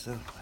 so.